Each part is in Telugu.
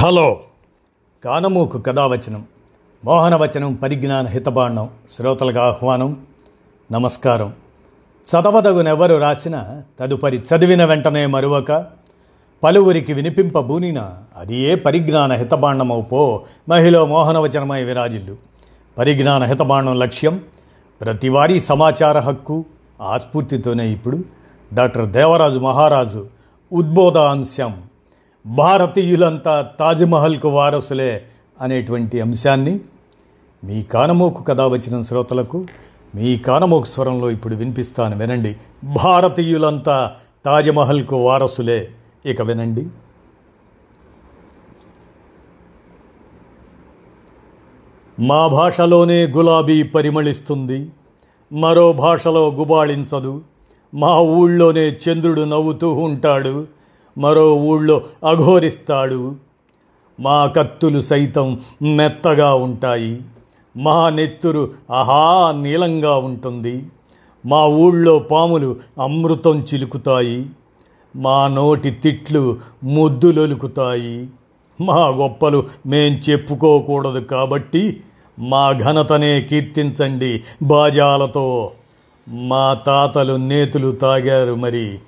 హలో. కానమూకు కథావచనం మోహనవచనం పరిజ్ఞాన హితబాండం శ్రోతలకు ఆహ్వానం నమస్కారం. చదవదగునెవరు రాసిన తదుపరి చదివిన వెంటనే మరువక పలువురికి వినిపింపబూనిన అది ఏ పరిజ్ఞాన హితబాండమవు పో మహిళ మోహనవచనమై విరాజిల్లు. పరిజ్ఞాన హితబాండం లక్ష్యం ప్రతివారీ సమాచార హక్కు ఆ స్ఫూర్తితోనే ఇప్పుడు డాక్టర్ దేవరాజు మహారాజు ఉద్బోధాంశం. భారతీయులంతా తాజ్మహల్కు వారసులే అనేటువంటి అంశాన్ని మీ కానమోకు కథ వచ్చిన శ్రోతలకు మీ కానమోకు స్వరంలో ఇప్పుడు వినిపిస్తాను వినండి. భారతీయులంతా తాజ్మహల్కు వారసులే ఇక వినండి. మా భాషలోనే గులాబీ పరిమళిస్తుంది మరో భాషలో గుబాళించదు మా ఊళ్ళోనే చంద్రుడు నవ్వుతూ ఉంటాడు మరో ఊళ్ళో అఘోరిస్తాడు. మా కత్తులు సైతం మెత్తగా ఉంటాయి. మా నెత్తురు ఆహా నీలంగా ఉంటుంది. మా ఊళ్ళో పాములు అమృతం చిలుకుతాయి. మా నోటి తిట్లు ముద్దులొలుకుతాయి. మా గొప్పలు మేం చెప్పుకోకూడదు కాబట్టి మా ఘనతనే కీర్తించండి బాజాలతో. మా తాతలు నేతులు తాగారు మరి.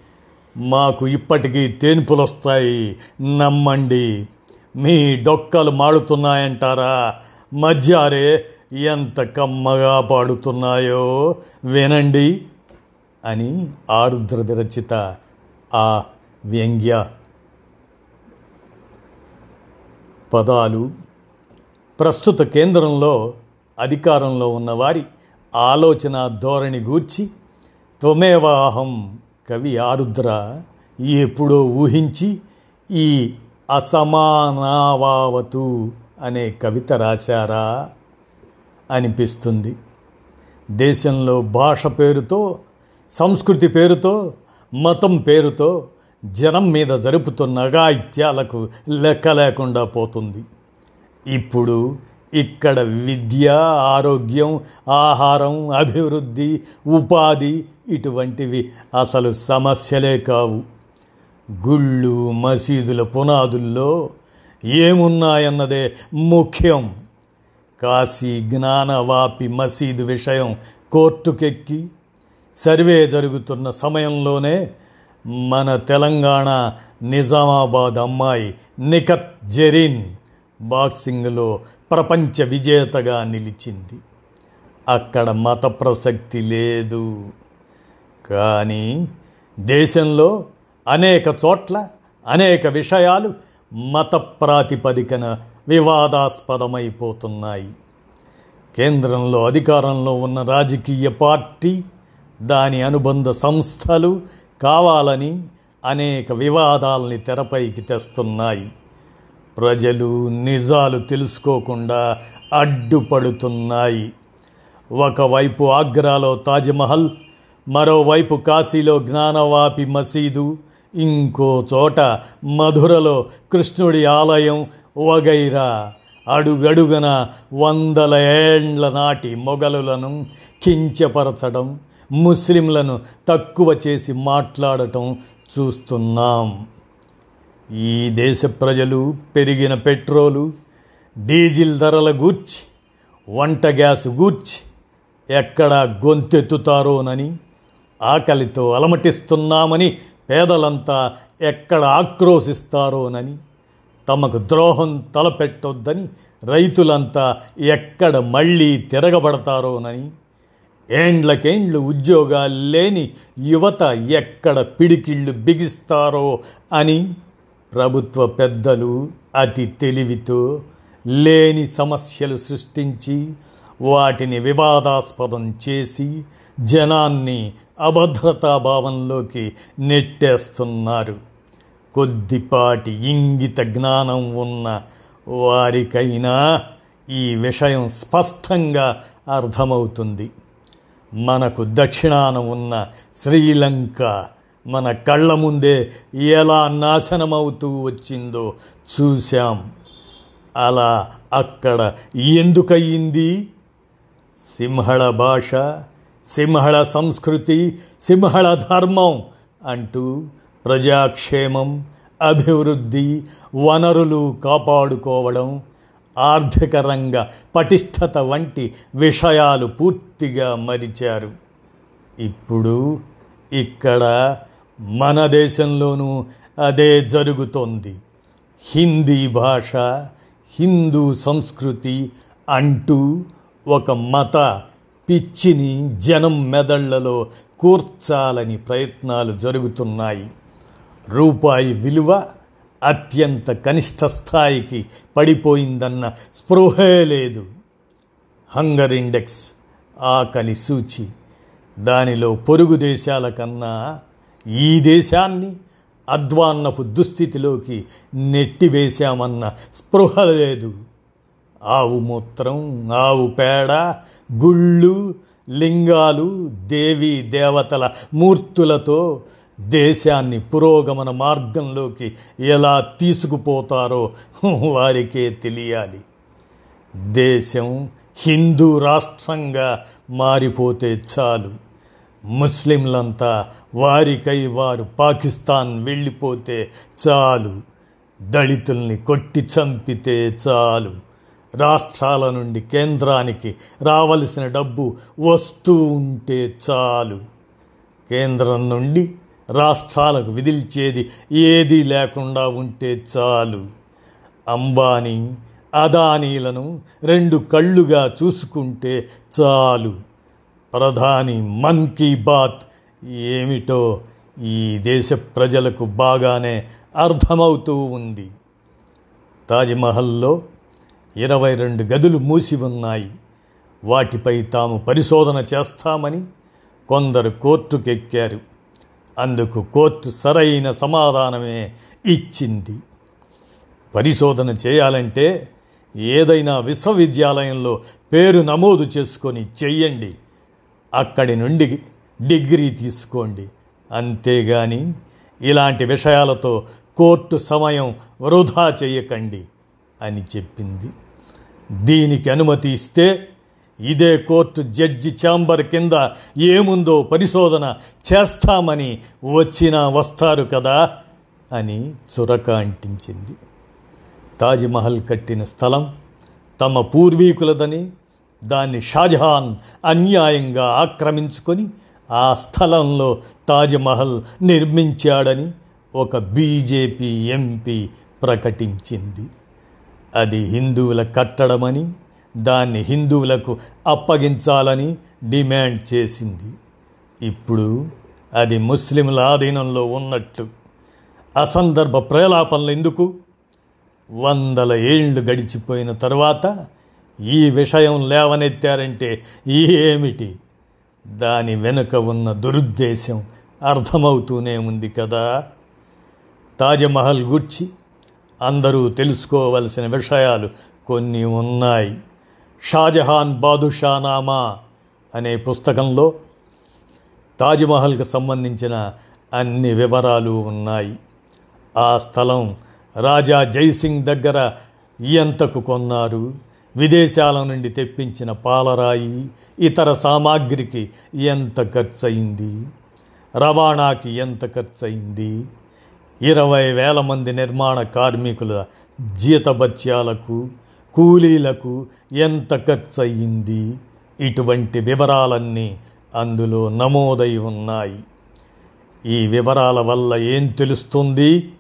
మాకు ఇప్పటికీ తేన్పులొస్తాయి. నమ్మండి. మీ డొక్కలు మాడుతున్నాయంటారా? మధ్యారే ఎంత కమ్మగా పాడుతున్నాయో వినండి అని ఆరుద్ర విరచిత ఆ వ్యంగ్య పదాలు ప్రస్తుత కేంద్రంలో అధికారంలో ఉన్నవారి ఆలోచన ధోరణి గూర్చి త్వమేవాహం కవి ఆరుద్ర ఎప్పుడో ఊహించి ఈ అసమానావావతు అనే కవిత రాశారా అనిపిస్తుంది. దేశంలో భాష పేరుతో సంస్కృతి పేరుతో మతం పేరుతో జనం మీద జరుపుతున్న అగాయిత్యాలకు లెక్క లేకుండా పోతుంది. ఇప్పుడు ఇక్కడ విద్య ఆరోగ్యం ఆహారం అభివృద్ధి ఉపాధి ఇటువంటివి అసలు సమస్యలే కావు. గుళ్ళు మసీదుల పునాదుల్లో ఏమున్నాయన్నదే ముఖ్యం. కాశీ జ్ఞానవాపి మసీదు విషయం కోర్టుకెక్కి సర్వే జరుగుతున్న సమయంలోనే మన తెలంగాణ నిజామాబాద్ అమ్మాయి నిఖత్ జెరిన్ బాక్సింగ్లో ప్రపంచ విజేతగా నిలిచింది. అక్కడ మత ప్రసక్తి లేదు. కానీ దేశంలో అనేక చోట్ల అనేక విషయాలు మత ప్రాతిపదికన వివాదాస్పదమైపోతున్నాయి. కేంద్రంలో అధికారంలో ఉన్న రాజకీయ పార్టీ దాని అనుబంధ సంస్థలు కావాలని అనేక వివాదాలని తెరపైకి తెస్తున్నాయి. ప్రజలు నిజాలు తెలుసుకోకుండా అడ్డుపడుతున్నాయి. ఒకవైపు ఆగ్రాలో తాజ్మహల్ మరోవైపు కాశీలో జ్ఞానవాపి మసీదు ఇంకో చోట మధురలో కృష్ణుడి ఆలయం వగైరా. అడుగడుగన వందల ఏండ్ల నాటి మొఘలులను కించపరచడం ముస్లింలను తక్కువ చేసి మాట్లాడటం చూస్తున్నాం. ఈ దేశ ప్రజలు పెరిగిన పెట్రోలు డీజిల్ ధరల గూర్చి వంట గ్యాస్ గూర్చి ఎక్కడ గొంతెత్తుతారోనని ఆకలితో అలమటిస్తున్నామని పేదలంతా ఎక్కడ ఆక్రోశిస్తారోనని తమకు ద్రోహం తలపెట్టొద్దని రైతులంతా ఎక్కడ మళ్ళీ తిరగబడతారోనని ఏండ్లకేండ్లు ఉద్యోగాలు లేని యువత ఎక్కడ పిడికిళ్ళు బిగిస్తారో అని ప్రభుత్వ పెద్దలు అతి తెలివితో లేని సమస్యలు సృష్టించి వాటిని వివాదాస్పదం చేసి జనాన్ని అభద్రతాభావంలోకి నెట్టేస్తున్నారు. కొద్దిపాటి ఇంగిత జ్ఞానం ఉన్న వారికైనా ఈ విషయం స్పష్టంగా అర్థమవుతుంది. మనకు దక్షిణాన ఉన్న శ్రీలంక మన కళ్ళ ముందే ఎలా నాశనమవుతూ వచ్చిందో చూశాం. అలా అక్కడ ఎందుకయ్యింది? సింహళ భాష సింహళ సంస్కృతి సింహళ ధర్మం అంటూ ప్రజాక్షేమం అభివృద్ధి వనరులు కాపాడుకోవడం ఆర్థిక రంగ పటిష్టత వంటి విషయాలు పూర్తిగా మరిచారు. ఇప్పుడు ఇక్కడ మన దేశంలోనూ అదే జరుగుతోంది. హిందీ భాష హిందూ సంస్కృతి అంటూ ఒక మత పిచ్చిని జనం మెదళ్ళలో కూర్చాలని ప్రయత్నాలు జరుగుతున్నాయి. రూపాయి విలువ అత్యంత కనిష్ట స్థాయికి పడిపోయిందన్న స్పృహే లేదు. హంగర్ ఇండెక్స్ ఆకలి సూచి. దానిలో పొరుగు దేశాల కన్నా ఈ దేశాన్ని అధ్వాన్నపు దుస్థితిలోకి నెట్టివేశామన్న స్పృహ లేదు. ఆవు మూత్రం ఆవు పేడ గుళ్ళు లింగాలు దేవీ దేవతల మూర్తులతో దేశాన్ని పురోగమన మార్గంలోకి ఎలా తీసుకుపోతారో వారికే తెలియాలి. దేశం హిందూ రాష్ట్రంగా మారిపోతే చాలు. ముస్లింలంతా వారికై వారు పాకిస్తాన్ వెళ్ళిపోతే చాలు. దళితుల్ని కొట్టి చంపితే చాలు. రాష్ట్రాల నుండి కేంద్రానికి రావలసిన డబ్బు వస్తూ ఉంటే చాలు. కేంద్రం నుండి రాష్ట్రాలకు విధిల్చేది ఏదీ లేకుండా ఉంటే చాలు. అంబానీ అదానీలను రెండు కళ్ళుగా చూసుకుంటే చాలు. ప్రధాని మన్ కీ బాత్. ఏమిటో ఈ దేశ ప్రజలకు బాగానే అర్థమవుతూ ఉంది. తాజ్మహల్లో ఇరవై రెండు గదులు మూసి ఉన్నాయి. వాటిపై తాము పరిశోధన చేస్తామని కొందరు కోర్టుకెక్కారు. అందుకు కోర్టు సరైన సమాధానమే ఇచ్చింది. పరిశోధన చేయాలంటే ఏదైనా విశ్వవిద్యాలయంలో పేరు నమోదు చేసుకొని చెయ్యండి అక్కడి నుండి డిగ్రీ తీసుకోండి. అంతేగాని ఇలాంటి విషయాలతో కోర్టు సమయం వృధా చేయకండి అని చెప్పింది. దీనికి అనుమతి ఇస్తే ఇదే కోర్టు జడ్జి ఛాంబర్ కింద ఏముందో పరిశోధన చేస్తామని వచ్చినా వస్తారు కదా అని చురక అంటించింది. తాజ్మహల్ కట్టిన స్థలం తమ పూర్వీకులదని దాన్ని షాజహాన్ అన్యాయంగా ఆక్రమించుకొని ఆ స్థలంలో తాజ్మహల్ నిర్మించాడని ఒక బీజేపీ ఎంపీ ప్రకటించింది. అది హిందువుల కట్టడమని దాన్ని హిందువులకు అప్పగించాలని డిమాండ్ చేసింది. ఇప్పుడు అది ముస్లింల ఆధీనంలో ఉన్నట్టు. అసందర్భ ప్రేలాపనలు ఎందుకు? వందల ఏళ్ళు గడిచిపోయిన తర్వాత ఈ విషయం లేవనెత్తారంటే ఏమిటి? దాని వెనుక ఉన్న దురుద్దేశం అర్థమవుతూనే ఉంది కదా. తాజ్మహల్ గుర్చి అందరూ తెలుసుకోవలసిన విషయాలు కొన్ని ఉన్నాయి. షాజహాన్ బాదుషానామా అనే పుస్తకంలో తాజ్మహల్కి సంబంధించిన అన్ని వివరాలు ఉన్నాయి. ఆ స్థలం రాజా జైసింగ్ దగ్గర ఎంతకు కొన్నారు? విదేశాల నుండి తెప్పించిన పాలరాయి ఇతర సామాగ్రికి ఎంత ఖర్చయింది? రవాణాకి ఎంత ఖర్చయింది? ఇరవై వేల మంది నిర్మాణ కార్మికుల జీతభత్యాలకు కూలీలకు ఎంత ఖర్చయింది? ఇటువంటి వివరాలన్నీ అందులో నమోదై ఉన్నాయి. ఈ వివరాల వల్ల ఏం తెలుస్తుంది?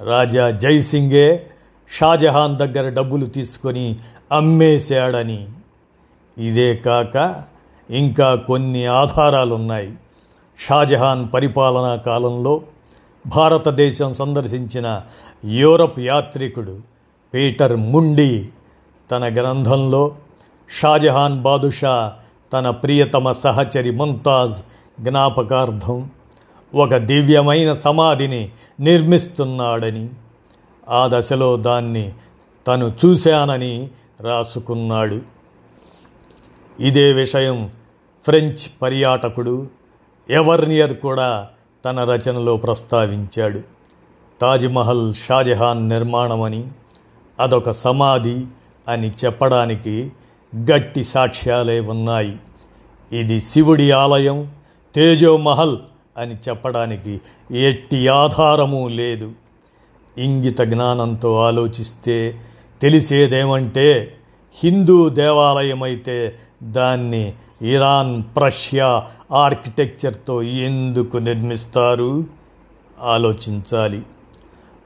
రాజా జైసింగే షాజహాన్ దగ్గర డబ్బులు తీసుకొని అమ్మేశాడని. ఇదే కాక ఇంకా కొన్ని ఆధారాలున్నాయి. షాజహాన్ పరిపాలనా కాలంలో భారతదేశం సందర్శించిన యూరప్ యాత్రికుడు పీటర్ ముండి తన గ్రంథంలో షాజహాన్ బాదుషా తన ప్రియతమ సహచరి ముంతాజ్ జ్ఞాపకార్థం ఒక దివ్యమైన సమాధిని నిర్మిస్తున్నాడని. ఆ దశలో దాన్ని తను చూశానని రాసుకున్నాడు. ఇదే విషయం ఫ్రెంచ్ పర్యాటకుడు ఎవర్నియర్ కూడా తన రచనలో ప్రస్తావించాడు. తాజ్మహల్ షాజహాన్ నిర్మాణమని అదొక సమాధి అని చెప్పడానికి గట్టి సాక్ష్యాలే ఉన్నాయి. ఇది శివుడి ఆలయం తేజోమహల్ అని చెప్పడానికి ఎట్టి ఆధారము లేదు. ఇంగిత జ్ఞానంతో ఆలోచిస్తే తెలిసేదేమంటే హిందూ దేవాలయమైతే దాన్ని ఇరాన్ ప్రష్యా ఆర్కిటెక్చర్తో ఎందుకు నిర్మిస్తారు? ఆలోచించాలి.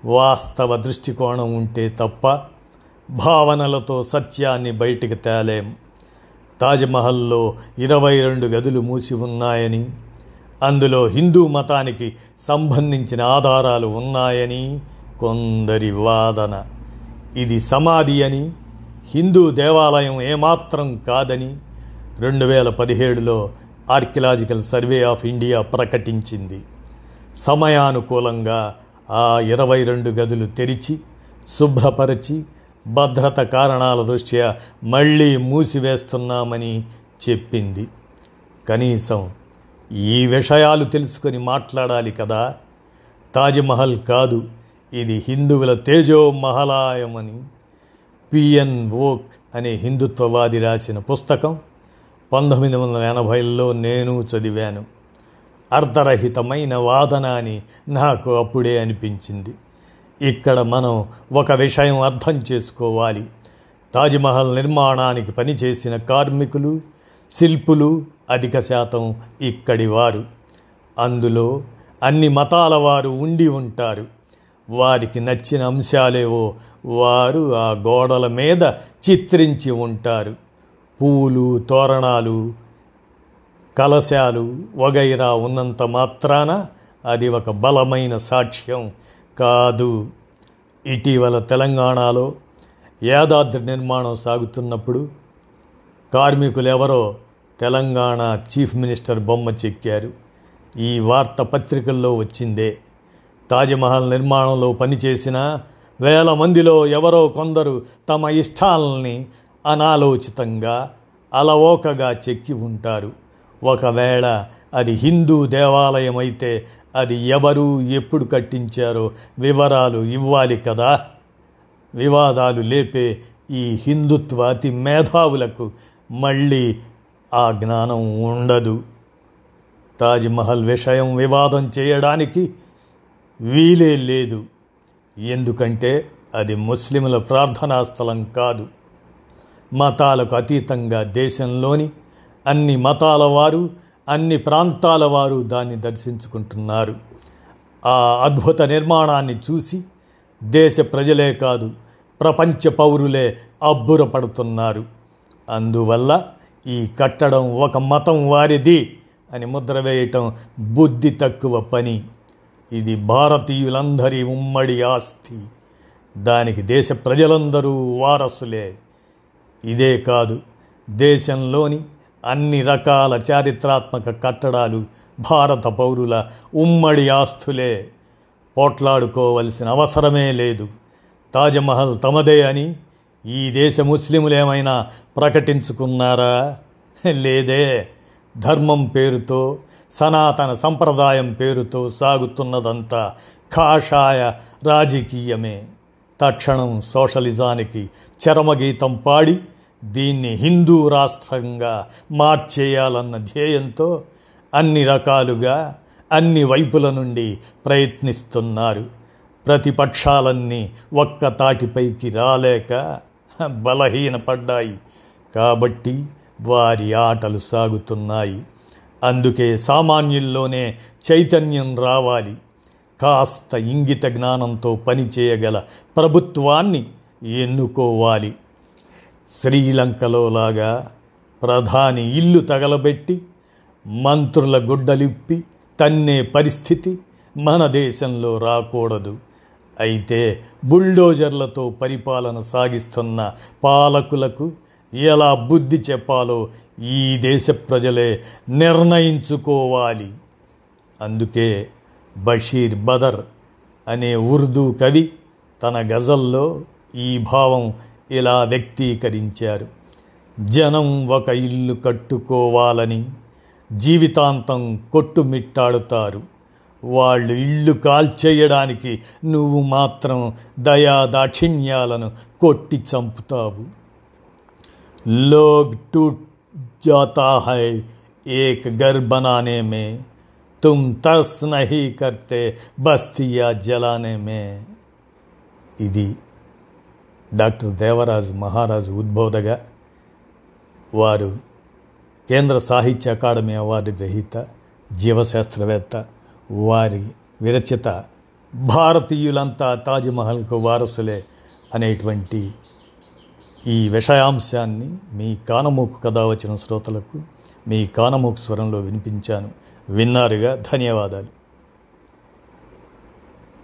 వాస్తవ దృష్టికోణం ఉంటే తప్ప భావనలతో సత్యాన్ని బయటికి తేలేం. తాజ్మహల్లో ఇరవై రెండు గదులు మూసి ఉన్నాయని అందులో హిందూ మతానికి సంబంధించిన ఆధారాలు ఉన్నాయని కొందరి వాదన. ఇది సమాధి అని హిందూ దేవాలయం ఏమాత్రం కాదని రెండు వేల పదిహేడులో ఆర్కియలాజికల్ సర్వే ఆఫ్ ఇండియా ప్రకటించింది. సమయానుకూలంగా ఆ ఇరవై రెండు గదులు తెరిచి శుభ్రపరిచి భద్రత కారణాల దృష్ట్యా మళ్ళీ మూసివేస్తున్నామని చెప్పింది. కనీసం ఈ విషయాలు తెలుసుకొని మాట్లాడాలి కదా. తాజ్మహల్ కాదు. ఇది హిందువుల తేజో మహలాయమని పిఎన్ ఓక్ అనే హిందుత్వవాది రాసిన పుస్తకం. పంతొమ్మిది వందల ఎనభైలో నేను చదివాను. అర్ధరహితమైన వాదన అని నాకు అప్పుడే అనిపించింది. ఇక్కడ మనం ఒక విషయం అర్థం చేసుకోవాలి. తాజ్మహల్ నిర్మాణానికి పనిచేసిన కార్మికులు శిల్పులు అధిక శాతం ఇక్కడి వారు. అందులో అన్ని మతాల వారు ఉండి ఉంటారు. వారికి నచ్చిన అంశాలేవో వారు ఆ గోడల మీద చిత్రించి ఉంటారు. పూలు తోరణాలు కలశాలు వగైరా ఉన్నంత మాత్రాన అది ఒక బలమైన సాక్ష్యం కాదు. ఇటీవల తెలంగాణలో యాదాద్రి నిర్మాణం సాగుతున్నప్పుడు కార్మికులు ఎవరో తెలంగాణ చీఫ్ మినిస్టర్ బొమ్మ చెక్కారు. ఈ వార్త పత్రికల్లో వచ్చిందే. తాజ్మహల్ నిర్మాణంలో పనిచేసిన వేల మందిలో ఎవరో కొందరు తమ ఇష్టాలని అనాలోచితంగా అలవోకగా చెక్కి ఉంటారు. ఒకవేళ అది హిందూ దేవాలయం అయితే అది ఎవరు ఎప్పుడు కట్టించారో వివరాలు ఇవ్వాలి కదా. వివాదాలు లేపే ఈ హిందుత్వ అతి మేధావులకు మళ్ళీ ఆ జ్ఞానం ఉండదు. తాజ్మహల్ విషయం వివాదం చేయడానికి వీలే లేదు. ఎందుకంటే అది ముస్లింల ప్రార్థనా స్థలం కాదు. మతాలకు అతీతంగా దేశంలోని అన్ని మతాల వారు అన్ని ప్రాంతాల వారు దాన్ని దర్శించుకుంటున్నారు. ఆ అద్భుత నిర్మాణాన్ని చూసి దేశ ప్రజలే కాదు ప్రపంచ పౌరులే అబ్బురపడుతున్నారు. అందువల్ల ఈ కట్టడం ఒక మతం వారిది అని ముద్ర వేయటం బుద్ధి తక్కువ పని. ఇది భారతీయులందరి ఉమ్మడి ఆస్తి. దానికి దేశ ప్రజలందరూ వారసులే. ఇదే కాదు దేశంలోని అన్ని రకాల చారిత్రాత్మక కట్టడాలు భారత పౌరుల ఉమ్మడి ఆస్తులే. పోట్లాడుకోవలసిన అవసరమే లేదు. తాజ్మహల్ తమదే అని ఈ దేశ ముస్లిములేమైనా ప్రకటించుకున్నారా? లేదే. ధర్మం పేరుతో సనాతన సంప్రదాయం పేరుతో సాగుతున్నదంతా కాషాయ రాజకీయమే. తక్షణం సోషలిజానికి చరమగీతం పాడి దీన్ని హిందూ రాష్ట్రంగా మార్చేయాలన్న ధ్యేయంతో అన్ని రకాలుగా అన్ని వైపుల నుండి ప్రయత్నిస్తున్నారు. ప్రతిపక్షాలన్నీ ఒక్క తాటిపైకి రాలేక బలహీనపడ్డాయి. కాబట్టి వారి ఆటలు సాగుతున్నాయి. అందుకే సామాన్యుల్లోనే చైతన్యం రావాలి. కాస్త ఇంగిత జ్ఞానంతో పనిచేయగల ప్రభుత్వాన్ని ఎన్నుకోవాలి. శ్రీలంకలో లాగా ప్రధాని ఇల్లు తగలబెట్టి మంత్రుల గుడ్డలిప్పి తన్నే పరిస్థితి మన దేశంలో రాకూడదు. అయితే బుల్డోజర్లతో పరిపాలన సాగిస్తున్న పాలకులకు ఎలా బుద్ధి చెప్పాలో ఈ దేశ ప్రజలే నిర్ణయించుకోవాలి. అందుకే బషీర్ బదర్ అనే ఉర్దూ కవి తన గజల్లో ఈ భావం ఇలా వ్యక్తీకరించారు. జనం ఒక ఇల్లు కట్టుకోవాలని జీవితాంతం కొట్టుమిట్టాడుతారు. వాళ్ళు ఇల్లు కాల్చేయడానికి నువ్వు మాత్రం దయా దాక్షిణ్యాలను కొట్టి చంపుతావు. लोग टूट जाता है एक घर बनाने में तुम तस नहीं करते बस्तियाँ जलाने में ఇది డాక్టర్ దేవరాజు మహారాజు ఉద్బోధగా వారు కేంద్ర సాహిత్య అకాడమీ అవార్డు గ్రహీత జీవశాస్త్రవేత్త వారి విరచిత భారతీయులంతా తాజ్మహల్కు వారసులే అనేటువంటి ఈ విషయాంశాన్ని మీ కానమూకు కథ వచ్చిన శ్రోతలకు మీ కానమూకు స్వరంలో వినిపించాను. విన్నారుగా ధన్యవాదాలు.